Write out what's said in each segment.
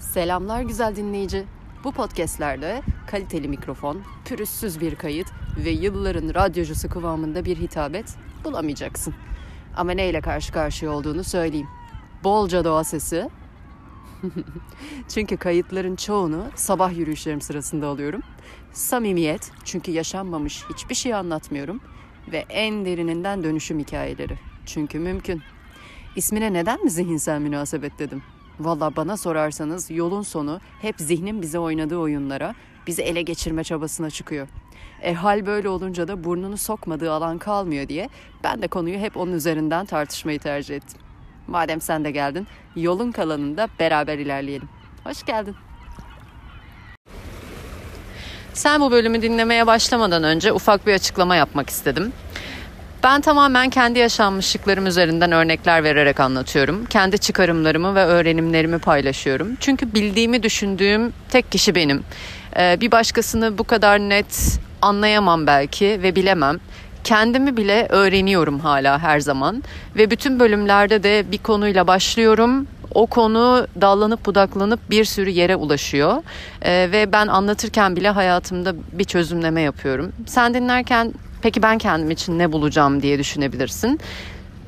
Selamlar güzel dinleyici. Bu podcastlerde kaliteli mikrofon, pürüzsüz bir kayıt ve yılların radyocusu kıvamında bir hitabet bulamayacaksın. Ama neyle karşı karşıya olduğunu söyleyeyim. Bolca doğa sesi. çünkü kayıtların çoğunu sabah yürüyüşlerim sırasında alıyorum. Samimiyet çünkü yaşanmamış hiçbir şey anlatmıyorum. Ve en derininden dönüşüm hikayeleri. Çünkü mümkün. İsmine neden mi zihinsel münasebet dedim? Valla bana sorarsanız yolun sonu hep zihnin bize oynadığı oyunlara, bizi ele geçirme çabasına çıkıyor. E hal böyle olunca da burnunu sokmadığı alan kalmıyor diye ben de konuyu hep onun üzerinden tartışmayı tercih ettim. Madem sen de geldin, yolun kalanında beraber ilerleyelim. Hoş geldin. Sen bu bölümü dinlemeye başlamadan önce ufak bir açıklama yapmak istedim. Ben tamamen kendi yaşanmışlıklarım üzerinden örnekler vererek anlatıyorum. Kendi çıkarımlarımı ve öğrenimlerimi paylaşıyorum. Çünkü bildiğimi düşündüğüm tek kişi benim. Ee, bir başkasını bu kadar net anlayamam belki ve bilemem. Kendimi bile öğreniyorum hala her zaman ve bütün bölümlerde de bir konuyla başlıyorum. O konu dallanıp budaklanıp bir sürü yere ulaşıyor ee, ve ben anlatırken bile hayatımda bir çözümleme yapıyorum. Sen dinlerken Peki ben kendim için ne bulacağım diye düşünebilirsin.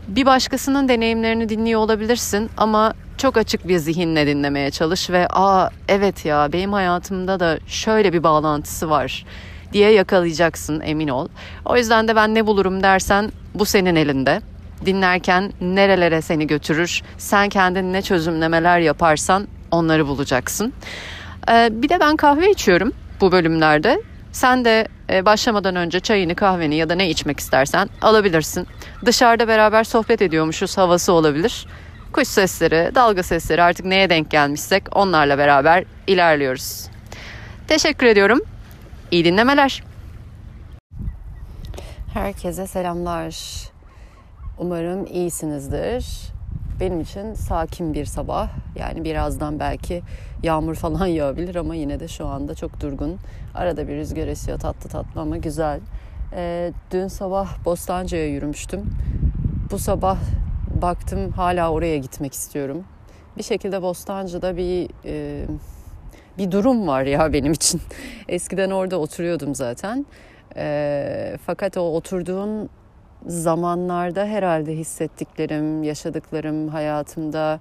Bir başkasının deneyimlerini dinliyor olabilirsin ama çok açık bir zihinle dinlemeye çalış ve aa evet ya benim hayatımda da şöyle bir bağlantısı var diye yakalayacaksın emin ol. O yüzden de ben ne bulurum dersen bu senin elinde. Dinlerken nerelere seni götürür, sen kendin ne çözümlemeler yaparsan onları bulacaksın. Ee, bir de ben kahve içiyorum bu bölümlerde. Sen de e, başlamadan önce çayını, kahveni ya da ne içmek istersen alabilirsin. Dışarıda beraber sohbet ediyormuşuz havası olabilir. Kuş sesleri, dalga sesleri artık neye denk gelmişsek onlarla beraber ilerliyoruz. Teşekkür ediyorum. İyi dinlemeler. Herkese selamlar. Umarım iyisinizdir benim için sakin bir sabah. Yani birazdan belki yağmur falan yağabilir ama yine de şu anda çok durgun. Arada bir rüzgar esiyor tatlı tatlı ama güzel. Ee, dün sabah Bostancı'ya yürümüştüm. Bu sabah baktım hala oraya gitmek istiyorum. Bir şekilde Bostancı'da bir e, bir durum var ya benim için. Eskiden orada oturuyordum zaten. E, fakat o oturduğum zamanlarda herhalde hissettiklerim, yaşadıklarım hayatımda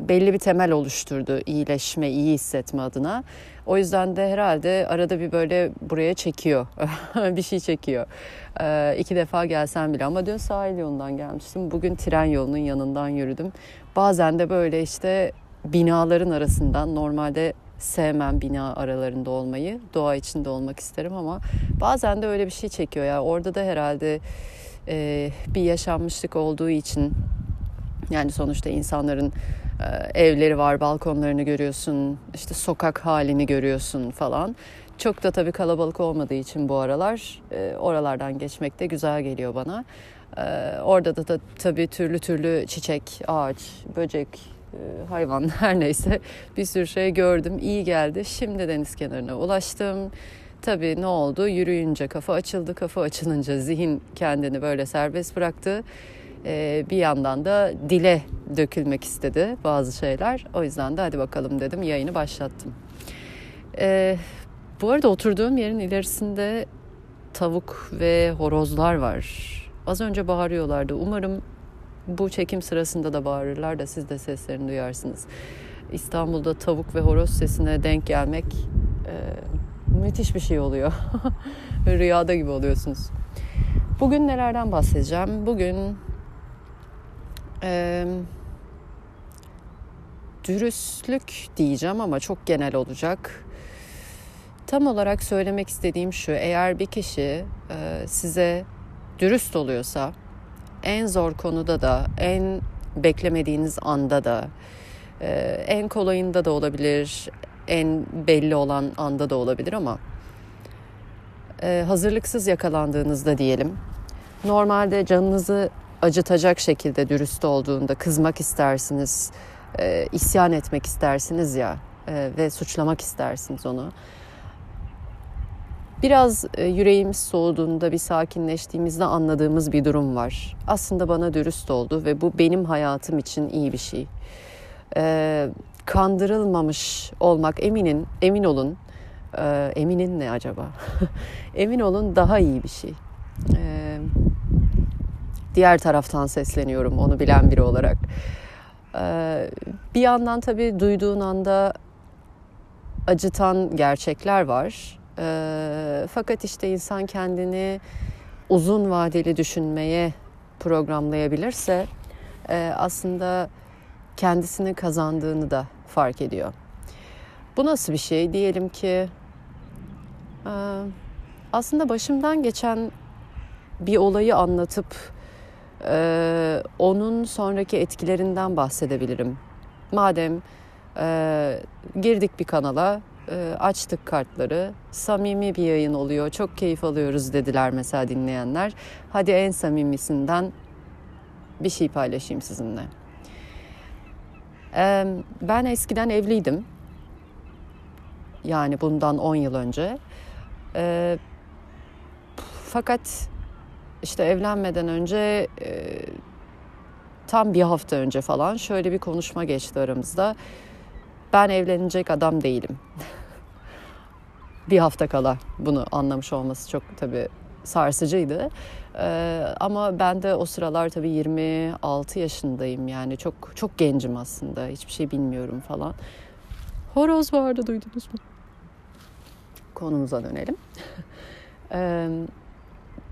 belli bir temel oluşturdu iyileşme, iyi hissetme adına. O yüzden de herhalde arada bir böyle buraya çekiyor. bir şey çekiyor. Ee, iki defa gelsem bile ama dün sahil yolundan gelmiştim. Bugün tren yolunun yanından yürüdüm. Bazen de böyle işte binaların arasından normalde sevmem bina aralarında olmayı. Doğa içinde olmak isterim ama bazen de öyle bir şey çekiyor ya. Orada da herhalde e, bir yaşanmışlık olduğu için yani sonuçta insanların e, evleri var, balkonlarını görüyorsun, işte sokak halini görüyorsun falan. Çok da tabii kalabalık olmadığı için bu aralar e, oralardan geçmek de güzel geliyor bana. E, orada da, da tabii türlü türlü çiçek, ağaç, böcek, hayvan her neyse bir sürü şey gördüm. İyi geldi. Şimdi deniz kenarına ulaştım. Tabii ne oldu? Yürüyünce kafa açıldı. Kafa açılınca zihin kendini böyle serbest bıraktı. Ee, bir yandan da dile dökülmek istedi bazı şeyler. O yüzden de hadi bakalım dedim yayını başlattım. Ee, bu arada oturduğum yerin ilerisinde tavuk ve horozlar var. Az önce bağırıyorlardı. Umarım bu çekim sırasında da bağırırlar da siz de seslerini duyarsınız. İstanbul'da tavuk ve horoz sesine denk gelmek e, müthiş bir şey oluyor. Rüyada gibi oluyorsunuz. Bugün nelerden bahsedeceğim? Bugün e, dürüstlük diyeceğim ama çok genel olacak. Tam olarak söylemek istediğim şu. Eğer bir kişi e, size dürüst oluyorsa en zor konuda da, en beklemediğiniz anda da, e, en kolayında da olabilir, en belli olan anda da olabilir ama e, hazırlıksız yakalandığınızda diyelim, normalde canınızı acıtacak şekilde dürüst olduğunda kızmak istersiniz, e, isyan etmek istersiniz ya ve suçlamak istersiniz onu. Biraz e, yüreğimiz soğuduğunda bir sakinleştiğimizde anladığımız bir durum var. Aslında bana dürüst oldu ve bu benim hayatım için iyi bir şey. e, kandırılmamış olmak eminin, emin olun. E, eminin ne acaba? emin olun daha iyi bir şey. E, diğer taraftan sesleniyorum onu bilen biri olarak. E, bir yandan tabii duyduğun anda acıtan gerçekler var. E, fakat işte insan kendini uzun vadeli düşünmeye programlayabilirse e, aslında kendisini kazandığını da fark ediyor. Bu nasıl bir şey? Diyelim ki e, aslında başımdan geçen bir olayı anlatıp e, onun sonraki etkilerinden bahsedebilirim. Madem e, girdik bir kanala, açtık kartları, samimi bir yayın oluyor, çok keyif alıyoruz dediler mesela dinleyenler. Hadi en samimisinden bir şey paylaşayım sizinle. E, ben eskiden evliydim. Yani bundan 10 yıl önce. E, fakat işte evlenmeden önce e, tam bir hafta önce falan şöyle bir konuşma geçti aramızda. Ben evlenecek adam değilim. bir hafta kala bunu anlamış olması çok tabii sarsıcıydı. Ee, ama ben de o sıralar tabii 26 yaşındayım yani çok çok gencim aslında hiçbir şey bilmiyorum falan. Horoz vardı duydunuz mu? Konumuza dönelim. ee,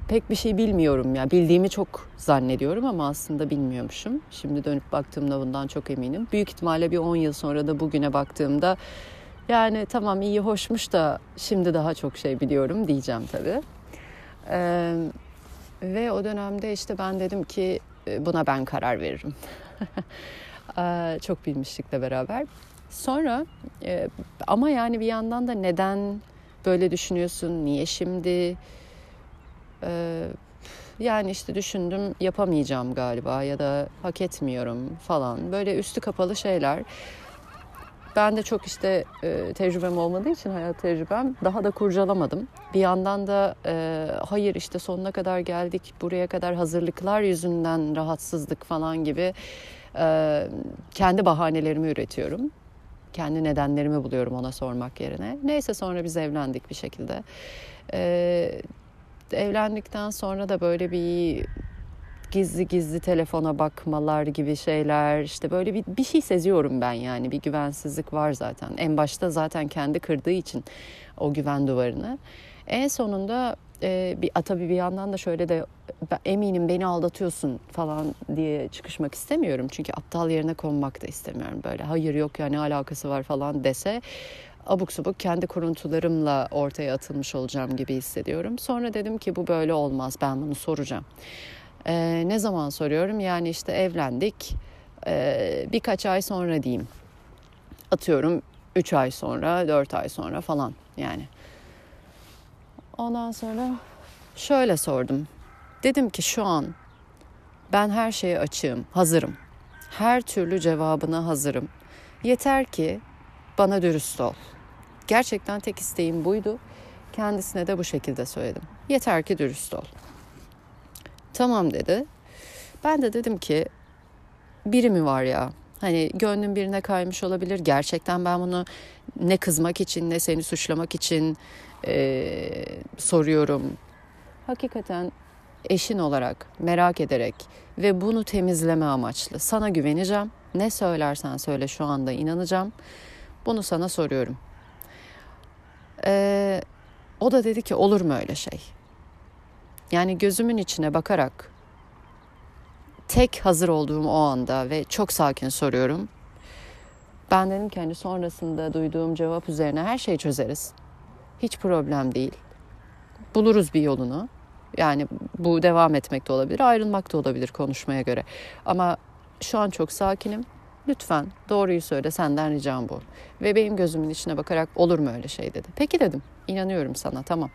pek bir şey bilmiyorum ya. Bildiğimi çok zannediyorum ama aslında bilmiyormuşum. Şimdi dönüp baktığımda bundan çok eminim. Büyük ihtimalle bir 10 yıl sonra da bugüne baktığımda yani tamam iyi hoşmuş da şimdi daha çok şey biliyorum diyeceğim tabii. Ee, ve o dönemde işte ben dedim ki e, buna ben karar veririm. çok bilmişlikle beraber. Sonra e, ama yani bir yandan da neden böyle düşünüyorsun, niye şimdi? Yani işte düşündüm yapamayacağım galiba ya da hak etmiyorum falan. Böyle üstü kapalı şeyler. Ben de çok işte e, tecrübem olmadığı için hayat tecrübem daha da kurcalamadım. Bir yandan da e, hayır işte sonuna kadar geldik buraya kadar hazırlıklar yüzünden rahatsızlık falan gibi e, kendi bahanelerimi üretiyorum. Kendi nedenlerimi buluyorum ona sormak yerine. Neyse sonra biz evlendik bir şekilde. E, evlendikten sonra da böyle bir gizli gizli telefona bakmalar gibi şeyler işte böyle bir, bir şey seziyorum ben yani bir güvensizlik var zaten. En başta zaten kendi kırdığı için o güven duvarını. En sonunda e, bir tabii bir yandan da şöyle de eminim beni aldatıyorsun falan diye çıkışmak istemiyorum. Çünkü aptal yerine konmak da istemiyorum böyle. Hayır yok ya ne alakası var falan dese abuk subuk kendi kuruntularımla ortaya atılmış olacağım gibi hissediyorum. Sonra dedim ki bu böyle olmaz ben bunu soracağım. Ee, ne zaman soruyorum? Yani işte evlendik ee, birkaç ay sonra diyeyim. Atıyorum 3 ay sonra, 4 ay sonra falan yani. Ondan sonra şöyle sordum. Dedim ki şu an ben her şeye açığım, hazırım. Her türlü cevabına hazırım. Yeter ki bana dürüst ol. Gerçekten tek isteğim buydu. Kendisine de bu şekilde söyledim. Yeter ki dürüst ol. Tamam dedi. Ben de dedim ki biri mi var ya? Hani gönlüm birine kaymış olabilir. Gerçekten ben bunu ne kızmak için ne seni suçlamak için e, soruyorum. Hakikaten eşin olarak merak ederek ve bunu temizleme amaçlı sana güveneceğim. Ne söylersen söyle şu anda inanacağım. Bunu sana soruyorum. Ee, o da dedi ki olur mu öyle şey? Yani gözümün içine bakarak tek hazır olduğum o anda ve çok sakin soruyorum. Ben dedim ki hani sonrasında duyduğum cevap üzerine her şeyi çözeriz. Hiç problem değil. Buluruz bir yolunu. Yani bu devam etmek de olabilir, ayrılmak da olabilir konuşmaya göre. Ama şu an çok sakinim. Lütfen doğruyu söyle senden ricam bu. Ve benim gözümün içine bakarak olur mu öyle şey dedi. Peki dedim. İnanıyorum sana tamam.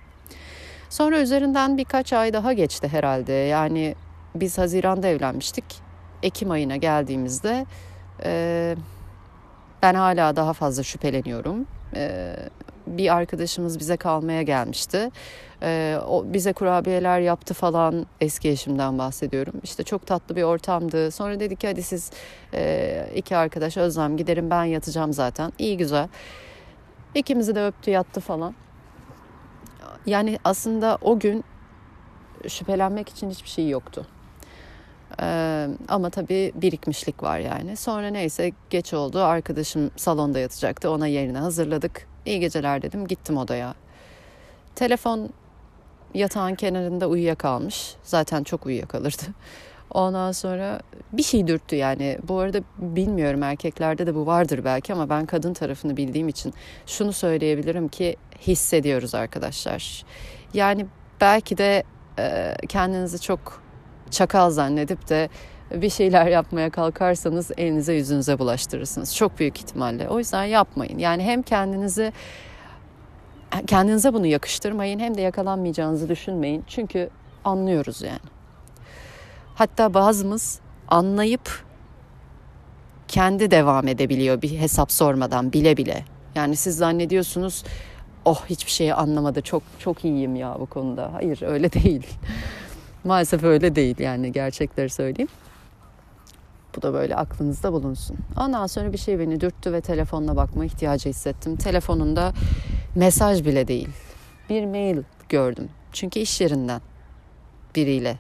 Sonra üzerinden birkaç ay daha geçti herhalde. Yani biz Haziran'da evlenmiştik. Ekim ayına geldiğimizde e, ben hala daha fazla şüpheleniyorum. E, bir arkadaşımız bize kalmaya gelmişti. Ee, o bize kurabiyeler yaptı falan eski eşimden bahsediyorum. İşte çok tatlı bir ortamdı. Sonra dedik ki hadi siz e, iki arkadaş Özlem giderim ben yatacağım zaten. İyi güzel. İkimizi de öptü yattı falan. Yani aslında o gün şüphelenmek için hiçbir şey yoktu. Ee, ama tabii birikmişlik var yani. Sonra neyse geç oldu. Arkadaşım salonda yatacaktı. Ona yerini hazırladık. İyi geceler dedim. Gittim odaya. Telefon yatağın kenarında uyuyakalmış. Zaten çok uyuyakalırdı. Ondan sonra bir şey dürttü yani. Bu arada bilmiyorum erkeklerde de bu vardır belki ama ben kadın tarafını bildiğim için şunu söyleyebilirim ki hissediyoruz arkadaşlar. Yani belki de e, kendinizi çok çakal zannedip de bir şeyler yapmaya kalkarsanız elinize yüzünüze bulaştırırsınız. Çok büyük ihtimalle. O yüzden yapmayın. Yani hem kendinizi kendinize bunu yakıştırmayın hem de yakalanmayacağınızı düşünmeyin. Çünkü anlıyoruz yani. Hatta bazımız anlayıp kendi devam edebiliyor bir hesap sormadan bile bile. Yani siz zannediyorsunuz oh hiçbir şeyi anlamadı çok çok iyiyim ya bu konuda. Hayır öyle değil. Maalesef öyle değil yani gerçekleri söyleyeyim. Bu da böyle aklınızda bulunsun. Ondan sonra bir şey beni dürttü ve telefonuna bakma ihtiyacı hissettim. Telefonunda mesaj bile değil. Bir mail gördüm. Çünkü iş yerinden biriyle.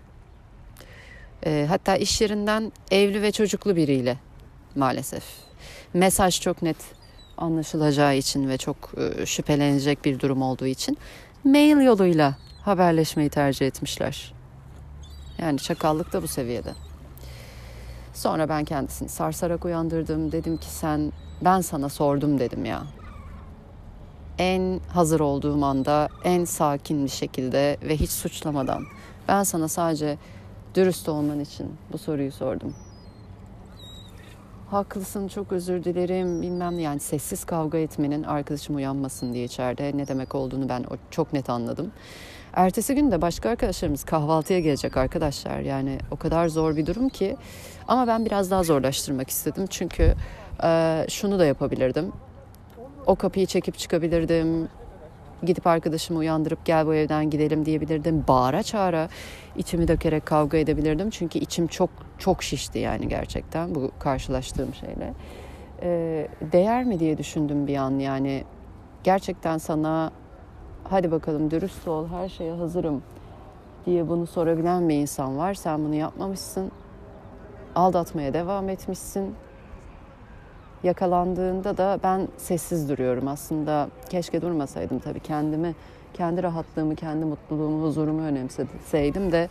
E, hatta iş yerinden evli ve çocuklu biriyle maalesef. Mesaj çok net anlaşılacağı için ve çok e, şüphelenecek bir durum olduğu için mail yoluyla haberleşmeyi tercih etmişler. Yani çakallık da bu seviyede. Sonra ben kendisini sarsarak uyandırdım. Dedim ki sen ben sana sordum dedim ya. En hazır olduğum anda en sakin bir şekilde ve hiç suçlamadan ben sana sadece dürüst olman için bu soruyu sordum. Haklısın çok özür dilerim bilmem yani sessiz kavga etmenin arkadaşım uyanmasın diye içeride ne demek olduğunu ben çok net anladım. Ertesi gün de başka arkadaşlarımız kahvaltıya gelecek arkadaşlar. Yani o kadar zor bir durum ki. Ama ben biraz daha zorlaştırmak istedim. Çünkü e, şunu da yapabilirdim. O kapıyı çekip çıkabilirdim. Gidip arkadaşımı uyandırıp gel bu evden gidelim diyebilirdim. Bağıra çağıra içimi dökerek kavga edebilirdim. Çünkü içim çok çok şişti yani gerçekten bu karşılaştığım şeyle. E, değer mi diye düşündüm bir an yani. Gerçekten sana hadi bakalım dürüst ol her şeye hazırım diye bunu sorabilen bir insan var. Sen bunu yapmamışsın. Aldatmaya devam etmişsin. Yakalandığında da ben sessiz duruyorum. Aslında keşke durmasaydım tabii kendimi, kendi rahatlığımı, kendi mutluluğumu, huzurumu önemseseydim de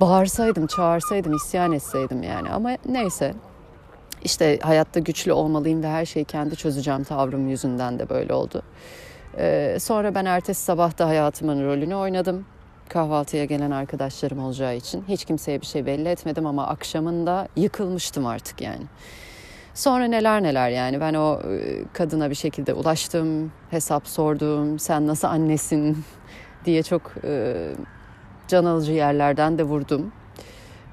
bağırsaydım, çağırsaydım, isyan etseydim yani. Ama neyse işte hayatta güçlü olmalıyım ve her şeyi kendi çözeceğim tavrım yüzünden de böyle oldu. Ee, sonra ben ertesi sabah da hayatımın rolünü oynadım. Kahvaltıya gelen arkadaşlarım olacağı için. Hiç kimseye bir şey belli etmedim ama akşamında yıkılmıştım artık yani. Sonra neler neler yani ben o e, kadına bir şekilde ulaştım, hesap sordum, sen nasıl annesin diye çok e, can alıcı yerlerden de vurdum.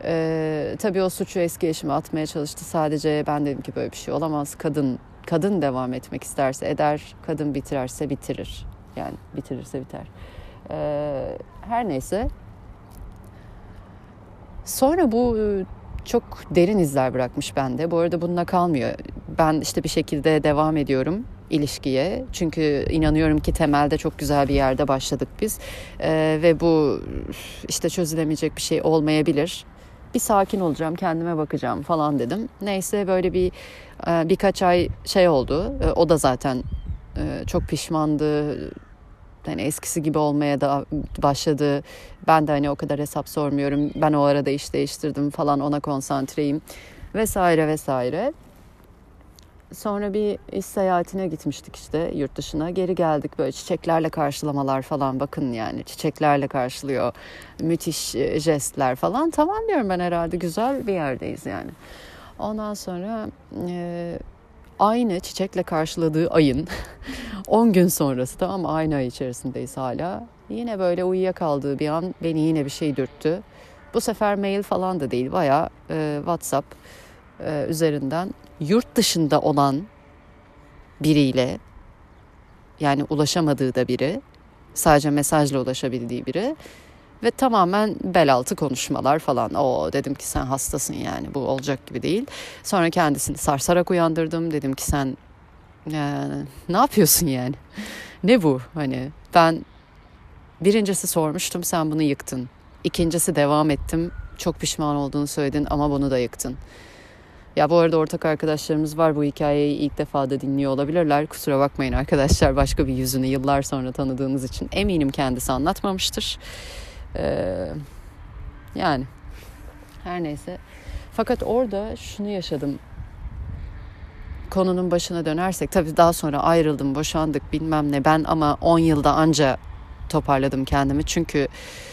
E, tabii o suçu eski eşime atmaya çalıştı. Sadece ben dedim ki böyle bir şey olamaz. Kadın kadın devam etmek isterse eder, kadın bitirerse bitirir. Yani bitirirse biter. Ee, her neyse. Sonra bu e, çok derin izler bırakmış bende. Bu arada bununla kalmıyor. Ben işte bir şekilde devam ediyorum ilişkiye. Çünkü inanıyorum ki temelde çok güzel bir yerde başladık biz. Ee, ve bu işte çözülemeyecek bir şey olmayabilir bir sakin olacağım, kendime bakacağım falan dedim. Neyse böyle bir e, birkaç ay şey oldu. E, o da zaten e, çok pişmandı. Yani eskisi gibi olmaya da başladı. Ben de hani o kadar hesap sormuyorum. Ben o arada iş değiştirdim falan ona konsantreyim vesaire vesaire. Sonra bir iş seyahatine gitmiştik işte yurt dışına. Geri geldik böyle çiçeklerle karşılamalar falan bakın yani çiçeklerle karşılıyor. Müthiş e, jestler falan. Tamam diyorum ben herhalde güzel bir yerdeyiz yani. Ondan sonra e, aynı çiçekle karşıladığı ayın 10 gün sonrası tamam aynı ay içerisindeyiz hala. Yine böyle uyuyakaldığı bir an beni yine bir şey dürttü. Bu sefer mail falan da değil baya e, WhatsApp e, üzerinden yurt dışında olan biriyle Yani ulaşamadığı da biri. Sadece mesajla ulaşabildiği biri. Ve tamamen bel altı konuşmalar falan. O dedim ki sen hastasın yani bu olacak gibi değil. Sonra kendisini sarsarak uyandırdım. Dedim ki sen yani, ne yapıyorsun yani? ne bu hani ben birincisi sormuştum sen bunu yıktın. İkincisi devam ettim. Çok pişman olduğunu söyledin ama bunu da yıktın. Ya bu arada ortak arkadaşlarımız var bu hikayeyi ilk defa da dinliyor olabilirler. Kusura bakmayın arkadaşlar başka bir yüzünü yıllar sonra tanıdığınız için eminim kendisi anlatmamıştır. Ee, yani her neyse. Fakat orada şunu yaşadım. Konunun başına dönersek tabii daha sonra ayrıldım, boşandık bilmem ne ben ama 10 yılda anca toparladım kendimi. Çünkü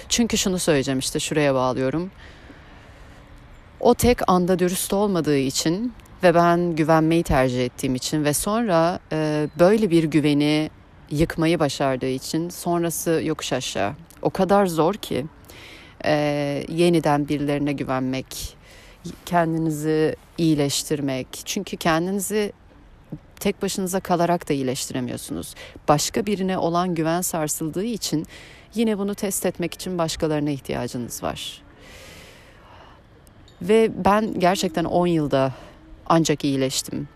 çünkü şunu söyleyeceğim işte şuraya bağlıyorum. O tek anda dürüst olmadığı için ve ben güvenmeyi tercih ettiğim için ve sonra e, böyle bir güveni yıkmayı başardığı için sonrası yokuş aşağı. O kadar zor ki e, yeniden birilerine güvenmek, kendinizi iyileştirmek. Çünkü kendinizi tek başınıza kalarak da iyileştiremiyorsunuz. Başka birine olan güven sarsıldığı için yine bunu test etmek için başkalarına ihtiyacınız var. Ve ben gerçekten 10 yılda ancak iyileştim.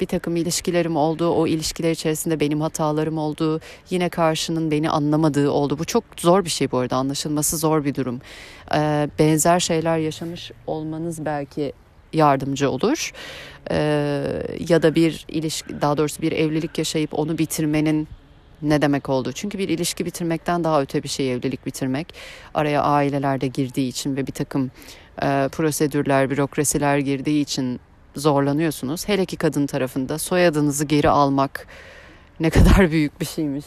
Bir takım ilişkilerim oldu. O ilişkiler içerisinde benim hatalarım oldu. Yine karşının beni anlamadığı oldu. Bu çok zor bir şey bu arada. Anlaşılması zor bir durum. Ee, benzer şeyler yaşamış olmanız belki yardımcı olur. Ee, ya da bir ilişki daha doğrusu bir evlilik yaşayıp onu bitirmenin ne demek oldu? Çünkü bir ilişki bitirmekten daha öte bir şey evlilik bitirmek. Araya aileler de girdiği için ve bir takım e, prosedürler, bürokrasiler girdiği için zorlanıyorsunuz. Hele ki kadın tarafında soyadınızı geri almak ne kadar büyük bir şeymiş.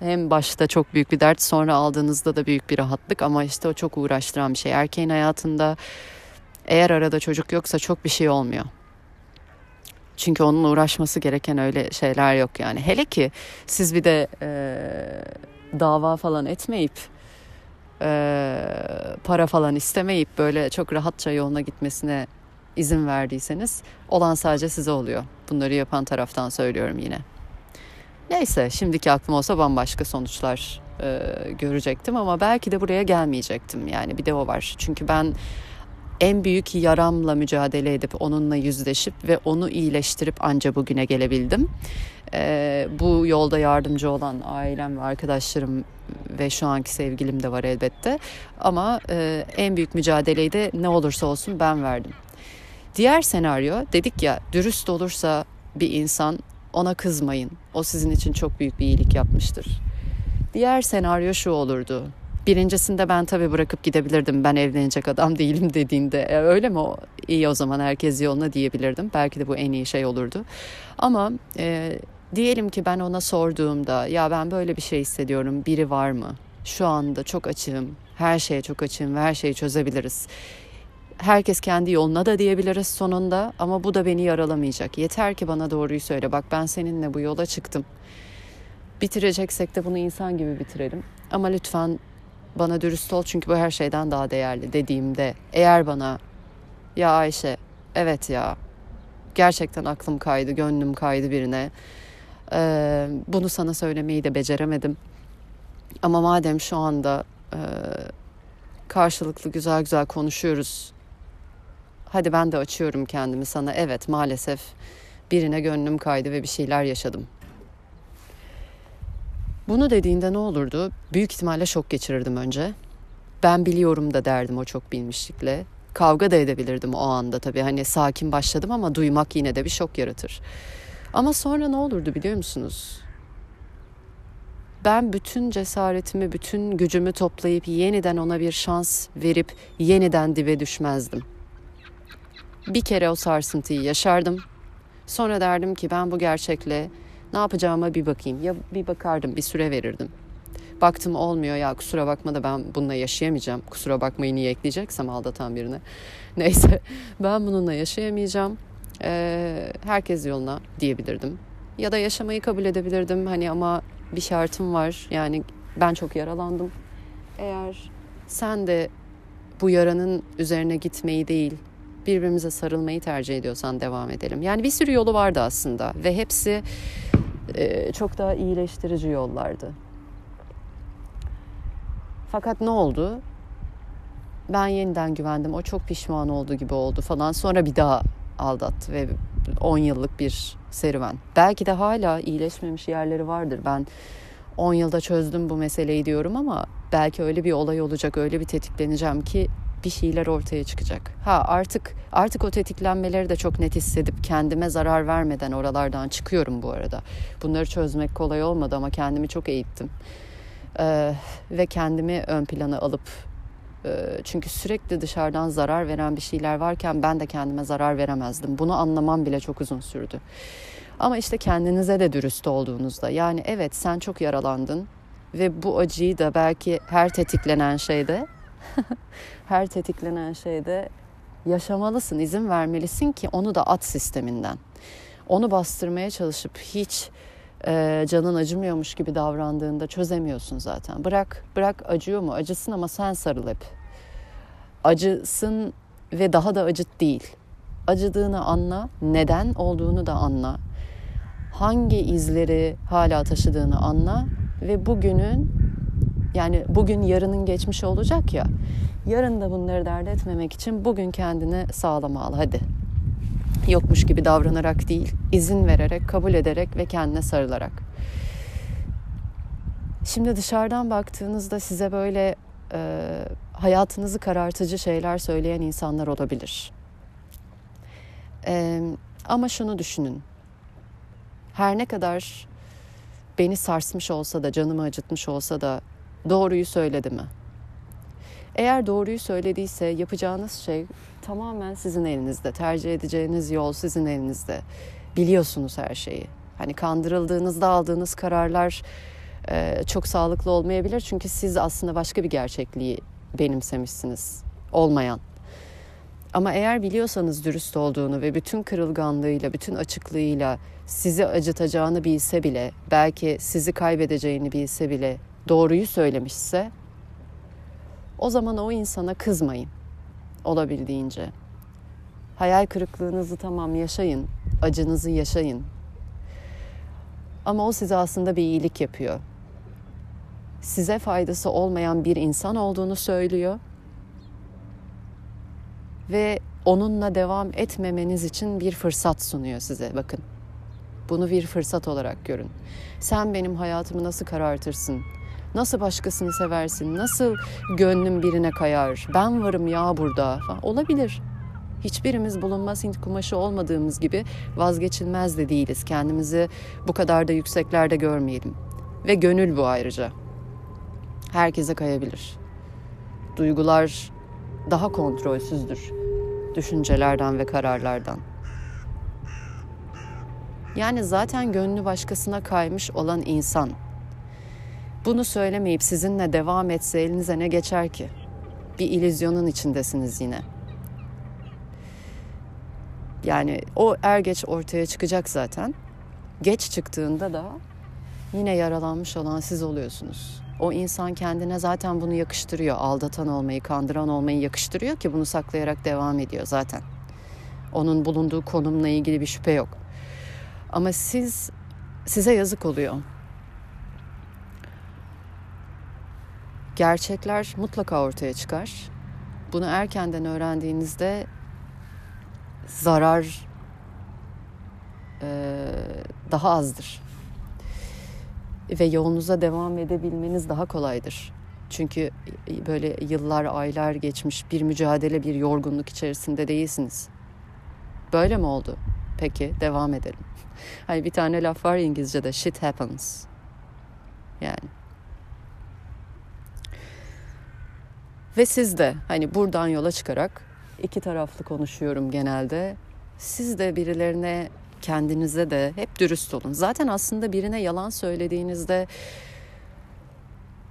Hem başta çok büyük bir dert sonra aldığınızda da büyük bir rahatlık ama işte o çok uğraştıran bir şey. Erkeğin hayatında eğer arada çocuk yoksa çok bir şey olmuyor. Çünkü onun uğraşması gereken öyle şeyler yok yani. Hele ki siz bir de e, dava falan etmeyip e, para falan istemeyip böyle çok rahatça yoluna gitmesine izin verdiyseniz olan sadece size oluyor. Bunları yapan taraftan söylüyorum yine. Neyse şimdiki aklım olsa bambaşka sonuçlar e, görecektim ama belki de buraya gelmeyecektim. Yani bir de o var. Çünkü ben en büyük yaramla mücadele edip onunla yüzleşip ve onu iyileştirip anca bugüne gelebildim. Ee, bu yolda yardımcı olan ailem ve arkadaşlarım ve şu anki sevgilim de var elbette. Ama e, en büyük mücadeleyi de ne olursa olsun ben verdim. Diğer senaryo dedik ya dürüst olursa bir insan ona kızmayın. O sizin için çok büyük bir iyilik yapmıştır. Diğer senaryo şu olurdu. Birincisinde ben tabii bırakıp gidebilirdim. Ben evlenecek adam değilim dediğinde. E, öyle mi? İyi o zaman herkes yoluna diyebilirdim. Belki de bu en iyi şey olurdu. Ama e, diyelim ki ben ona sorduğumda ya ben böyle bir şey hissediyorum. Biri var mı? Şu anda çok açığım. Her şeye çok açığım ve her şeyi çözebiliriz. Herkes kendi yoluna da diyebiliriz sonunda ama bu da beni yaralamayacak. Yeter ki bana doğruyu söyle. Bak ben seninle bu yola çıktım. Bitireceksek de bunu insan gibi bitirelim. Ama lütfen bana dürüst ol çünkü bu her şeyden daha değerli dediğimde eğer bana ya Ayşe evet ya gerçekten aklım kaydı gönlüm kaydı birine ee, bunu sana söylemeyi de beceremedim ama madem şu anda e, karşılıklı güzel güzel konuşuyoruz hadi ben de açıyorum kendimi sana evet maalesef birine gönlüm kaydı ve bir şeyler yaşadım bunu dediğinde ne olurdu? Büyük ihtimalle şok geçirirdim önce. Ben biliyorum da derdim o çok bilmişlikle. Kavga da edebilirdim o anda tabii. Hani sakin başladım ama duymak yine de bir şok yaratır. Ama sonra ne olurdu biliyor musunuz? Ben bütün cesaretimi, bütün gücümü toplayıp yeniden ona bir şans verip yeniden dibe düşmezdim. Bir kere o sarsıntıyı yaşardım. Sonra derdim ki ben bu gerçekle ne yapacağıma bir bakayım. Ya bir bakardım, bir süre verirdim. Baktım olmuyor ya kusura bakma da ben bununla yaşayamayacağım. Kusura bakmayı niye ekleyeceksem aldatan birine. Neyse ben bununla yaşayamayacağım. Ee, herkes yoluna diyebilirdim. Ya da yaşamayı kabul edebilirdim. Hani ama bir şartım var. Yani ben çok yaralandım. Eğer sen de bu yaranın üzerine gitmeyi değil, birbirimize sarılmayı tercih ediyorsan devam edelim. Yani bir sürü yolu vardı aslında ve hepsi e, çok daha iyileştirici yollardı. Fakat ne oldu? Ben yeniden güvendim. O çok pişman olduğu gibi oldu falan. Sonra bir daha aldattı ve 10 yıllık bir serüven. Belki de hala iyileşmemiş yerleri vardır. Ben 10 yılda çözdüm bu meseleyi diyorum ama belki öyle bir olay olacak, öyle bir tetikleneceğim ki bir şeyler ortaya çıkacak. Ha artık artık o tetiklenmeleri de çok net hissedip kendime zarar vermeden oralardan çıkıyorum bu arada. Bunları çözmek kolay olmadı ama kendimi çok eğittim. Ee, ve kendimi ön plana alıp e, çünkü sürekli dışarıdan zarar veren bir şeyler varken ben de kendime zarar veremezdim. Bunu anlamam bile çok uzun sürdü. Ama işte kendinize de dürüst olduğunuzda yani evet sen çok yaralandın ve bu acıyı da belki her tetiklenen şeyde her tetiklenen şeyde yaşamalısın, izin vermelisin ki onu da at sisteminden. Onu bastırmaya çalışıp hiç e, canın acımıyormuş gibi davrandığında çözemiyorsun zaten. Bırak, bırak acıyor mu? Acısın ama sen sarıl hep. Acısın ve daha da acıt değil. Acıdığını anla, neden olduğunu da anla. Hangi izleri hala taşıdığını anla ve bugünün yani bugün yarının geçmiş olacak ya. Yarın da bunları dert etmemek için bugün kendini sağlama al hadi. Yokmuş gibi davranarak değil, izin vererek, kabul ederek ve kendine sarılarak. Şimdi dışarıdan baktığınızda size böyle e, hayatınızı karartıcı şeyler söyleyen insanlar olabilir. E, ama şunu düşünün. Her ne kadar beni sarsmış olsa da, canımı acıtmış olsa da doğruyu söyledi mi? Eğer doğruyu söylediyse yapacağınız şey tamamen sizin elinizde. Tercih edeceğiniz yol sizin elinizde. Biliyorsunuz her şeyi. Hani kandırıldığınızda aldığınız kararlar e, çok sağlıklı olmayabilir. Çünkü siz aslında başka bir gerçekliği benimsemişsiniz. Olmayan. Ama eğer biliyorsanız dürüst olduğunu ve bütün kırılganlığıyla, bütün açıklığıyla sizi acıtacağını bilse bile, belki sizi kaybedeceğini bilse bile doğruyu söylemişse o zaman o insana kızmayın olabildiğince. Hayal kırıklığınızı tamam yaşayın, acınızı yaşayın. Ama o size aslında bir iyilik yapıyor. Size faydası olmayan bir insan olduğunu söylüyor. Ve onunla devam etmemeniz için bir fırsat sunuyor size bakın. Bunu bir fırsat olarak görün. Sen benim hayatımı nasıl karartırsın? Nasıl başkasını seversin? Nasıl gönlüm birine kayar? Ben varım ya burada. Olabilir. Hiçbirimiz bulunmaz Hint kumaşı olmadığımız gibi vazgeçilmez de değiliz. Kendimizi bu kadar da yükseklerde görmeyelim. Ve gönül bu ayrıca. Herkese kayabilir. Duygular daha kontrolsüzdür düşüncelerden ve kararlardan. Yani zaten gönlü başkasına kaymış olan insan bunu söylemeyip sizinle devam etse elinize ne geçer ki? Bir ilizyonun içindesiniz yine. Yani o er geç ortaya çıkacak zaten. Geç çıktığında da yine yaralanmış olan siz oluyorsunuz. O insan kendine zaten bunu yakıştırıyor. Aldatan olmayı, kandıran olmayı yakıştırıyor ki bunu saklayarak devam ediyor zaten. Onun bulunduğu konumla ilgili bir şüphe yok. Ama siz size yazık oluyor. Gerçekler mutlaka ortaya çıkar. Bunu erkenden öğrendiğinizde zarar e, daha azdır. Ve yolunuza devam edebilmeniz daha kolaydır. Çünkü böyle yıllar, aylar geçmiş bir mücadele, bir yorgunluk içerisinde değilsiniz. Böyle mi oldu? Peki devam edelim. Hani bir tane laf var İngilizce'de shit happens. Yani Ve siz de hani buradan yola çıkarak iki taraflı konuşuyorum genelde. Siz de birilerine kendinize de hep dürüst olun. Zaten aslında birine yalan söylediğinizde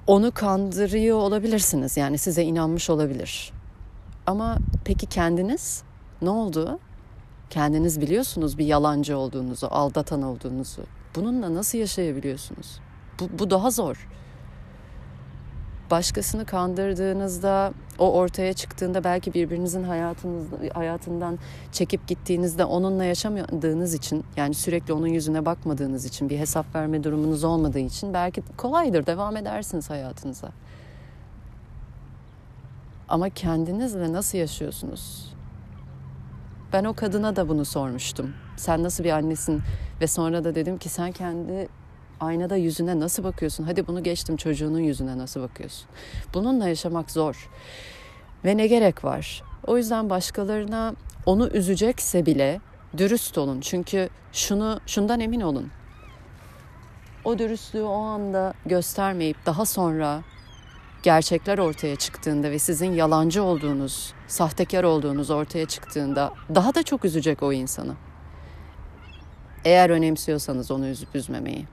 onu kandırıyor olabilirsiniz. Yani size inanmış olabilir. Ama peki kendiniz ne oldu? Kendiniz biliyorsunuz bir yalancı olduğunuzu, aldatan olduğunuzu. Bununla nasıl yaşayabiliyorsunuz? Bu, bu daha zor. Başkasını kandırdığınızda o ortaya çıktığında belki birbirinizin hayatınız, hayatından çekip gittiğinizde onunla yaşamadığınız için yani sürekli onun yüzüne bakmadığınız için bir hesap verme durumunuz olmadığı için belki kolaydır devam edersiniz hayatınıza. Ama kendinizle nasıl yaşıyorsunuz? Ben o kadına da bunu sormuştum. Sen nasıl bir annesin? Ve sonra da dedim ki sen kendi aynada yüzüne nasıl bakıyorsun? Hadi bunu geçtim çocuğunun yüzüne nasıl bakıyorsun? Bununla yaşamak zor. Ve ne gerek var? O yüzden başkalarına onu üzecekse bile dürüst olun. Çünkü şunu şundan emin olun. O dürüstlüğü o anda göstermeyip daha sonra gerçekler ortaya çıktığında ve sizin yalancı olduğunuz, sahtekar olduğunuz ortaya çıktığında daha da çok üzecek o insanı. Eğer önemsiyorsanız onu üzüp üzmemeyi.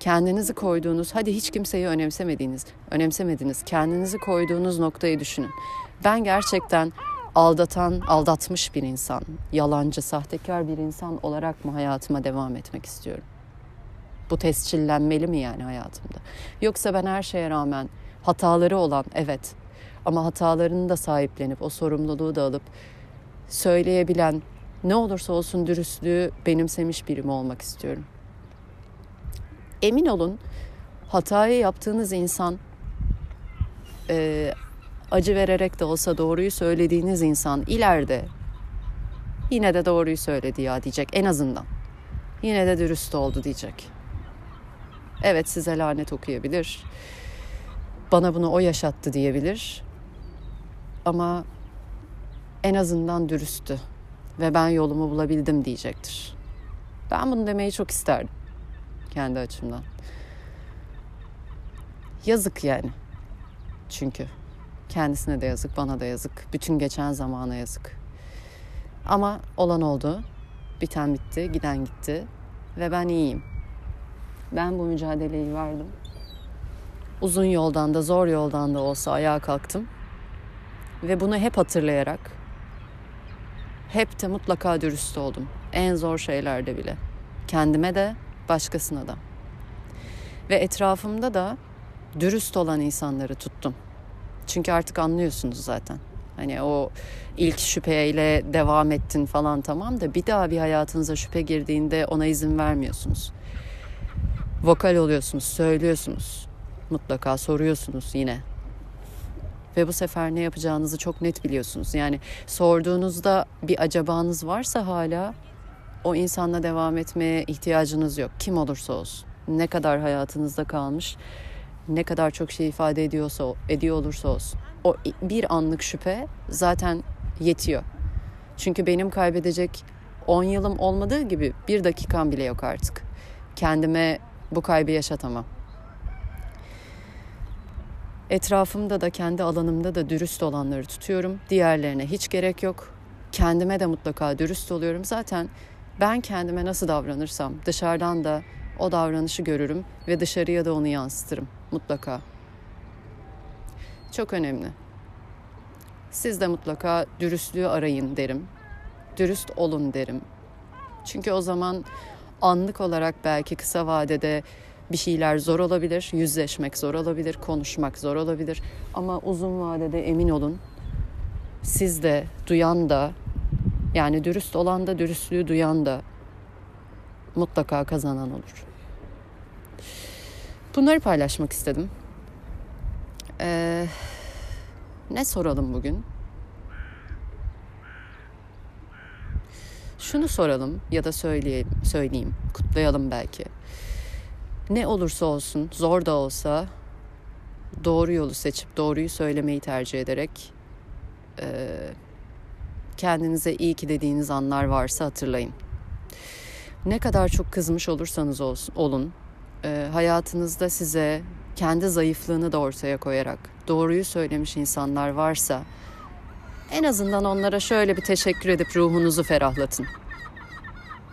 Kendinizi koyduğunuz, hadi hiç kimseyi önemsemediğiniz, önemsemediniz. Kendinizi koyduğunuz noktayı düşünün. Ben gerçekten aldatan, aldatmış bir insan, yalancı, sahtekar bir insan olarak mı hayatıma devam etmek istiyorum? Bu tescillenmeli mi yani hayatımda? Yoksa ben her şeye rağmen hataları olan evet ama hatalarını da sahiplenip o sorumluluğu da alıp söyleyebilen ne olursa olsun dürüstlüğü benimsemiş birim olmak istiyorum. Emin olun hatayı yaptığınız insan e, acı vererek de olsa doğruyu söylediğiniz insan ileride yine de doğruyu söyledi ya diyecek en azından. Yine de dürüst oldu diyecek. Evet size lanet okuyabilir bana bunu o yaşattı diyebilir. Ama en azından dürüsttü ve ben yolumu bulabildim diyecektir. Ben bunu demeyi çok isterdim kendi açımdan. Yazık yani. Çünkü kendisine de yazık, bana da yazık, bütün geçen zamana yazık. Ama olan oldu. Biten bitti, giden gitti ve ben iyiyim. Ben bu mücadeleyi verdim uzun yoldan da zor yoldan da olsa ayağa kalktım. Ve bunu hep hatırlayarak hep de mutlaka dürüst oldum. En zor şeylerde bile. Kendime de başkasına da. Ve etrafımda da dürüst olan insanları tuttum. Çünkü artık anlıyorsunuz zaten. Hani o ilk şüpheyle devam ettin falan tamam da bir daha bir hayatınıza şüphe girdiğinde ona izin vermiyorsunuz. Vokal oluyorsunuz, söylüyorsunuz mutlaka soruyorsunuz yine. Ve bu sefer ne yapacağınızı çok net biliyorsunuz. Yani sorduğunuzda bir acabanız varsa hala o insanla devam etmeye ihtiyacınız yok. Kim olursa olsun. Ne kadar hayatınızda kalmış, ne kadar çok şey ifade ediyorsa ediyor olursa olsun. O bir anlık şüphe zaten yetiyor. Çünkü benim kaybedecek 10 yılım olmadığı gibi bir dakikam bile yok artık. Kendime bu kaybı yaşatamam. Etrafımda da kendi alanımda da dürüst olanları tutuyorum. Diğerlerine hiç gerek yok. Kendime de mutlaka dürüst oluyorum. Zaten ben kendime nasıl davranırsam dışarıdan da o davranışı görürüm ve dışarıya da onu yansıtırım mutlaka. Çok önemli. Siz de mutlaka dürüstlüğü arayın derim. Dürüst olun derim. Çünkü o zaman anlık olarak belki kısa vadede bir şeyler zor olabilir, yüzleşmek zor olabilir, konuşmak zor olabilir. Ama uzun vadede emin olun siz de duyan da yani dürüst olan da dürüstlüğü duyan da mutlaka kazanan olur. Bunları paylaşmak istedim. Ee, ne soralım bugün? Şunu soralım ya da söyleyeyim, söyleyeyim, kutlayalım belki ne olursa olsun zor da olsa doğru yolu seçip doğruyu söylemeyi tercih ederek e, kendinize iyi ki dediğiniz anlar varsa hatırlayın. Ne kadar çok kızmış olursanız olsun, olun e, hayatınızda size kendi zayıflığını da ortaya koyarak doğruyu söylemiş insanlar varsa en azından onlara şöyle bir teşekkür edip ruhunuzu ferahlatın.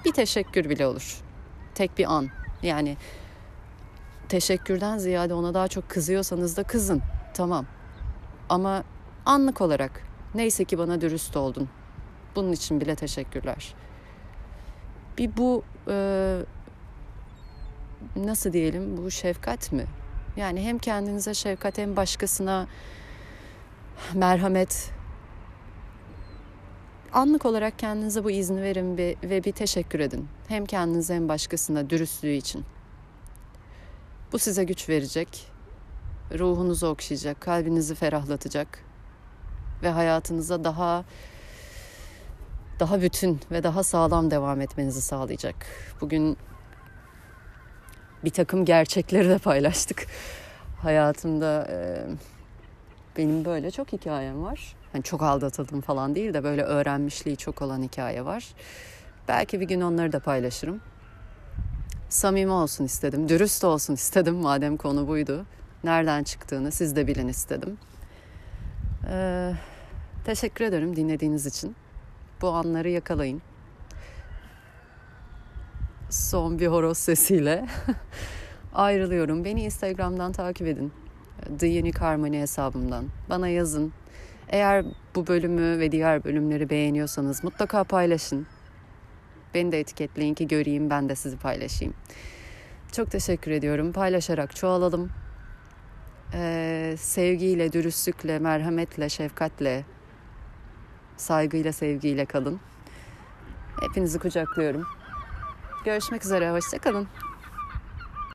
Bir teşekkür bile olur. Tek bir an. Yani teşekkürden ziyade ona daha çok kızıyorsanız da kızın. Tamam. Ama anlık olarak neyse ki bana dürüst oldun. Bunun için bile teşekkürler. Bir bu e, nasıl diyelim bu şefkat mi? Yani hem kendinize şefkat hem başkasına merhamet. Anlık olarak kendinize bu izni verin ve bir teşekkür edin. Hem kendinize hem başkasına dürüstlüğü için. Bu size güç verecek, ruhunuzu okşayacak, kalbinizi ferahlatacak ve hayatınıza daha daha bütün ve daha sağlam devam etmenizi sağlayacak. Bugün bir takım gerçekleri de paylaştık. Hayatımda e, benim böyle çok hikayem var. Hani çok aldatıldım falan değil de böyle öğrenmişliği çok olan hikaye var. Belki bir gün onları da paylaşırım. Samimi olsun istedim, dürüst olsun istedim madem konu buydu. Nereden çıktığını siz de bilin istedim. Ee, teşekkür ederim dinlediğiniz için. Bu anları yakalayın. Son bir horoz sesiyle ayrılıyorum. Beni Instagram'dan takip edin. The Unique Harmony hesabımdan. Bana yazın. Eğer bu bölümü ve diğer bölümleri beğeniyorsanız mutlaka paylaşın. Beni de etiketleyin ki göreyim ben de sizi paylaşayım. Çok teşekkür ediyorum. Paylaşarak çoğalalım. Ee, sevgiyle, dürüstlükle, merhametle, şefkatle, saygıyla, sevgiyle kalın. Hepinizi kucaklıyorum. Görüşmek üzere, hoşçakalın.